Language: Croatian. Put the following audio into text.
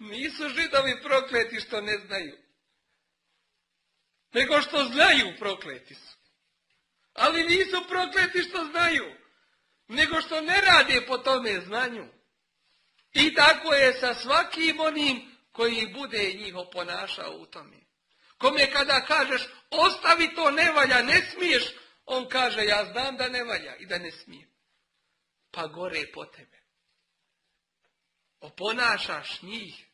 Nisu židovi prokleti što ne znaju. Nego što znaju prokleti su. Ali nisu prokleti što znaju. Nego što ne rade po tome znanju. I tako je sa svakim onim koji bude njiho ponašao u tome. Kome kada kažeš ostavi to ne valja, ne smiješ, on kaže ja znam da ne valja i da ne smije. Pa gore po tebe. Oponašaš njih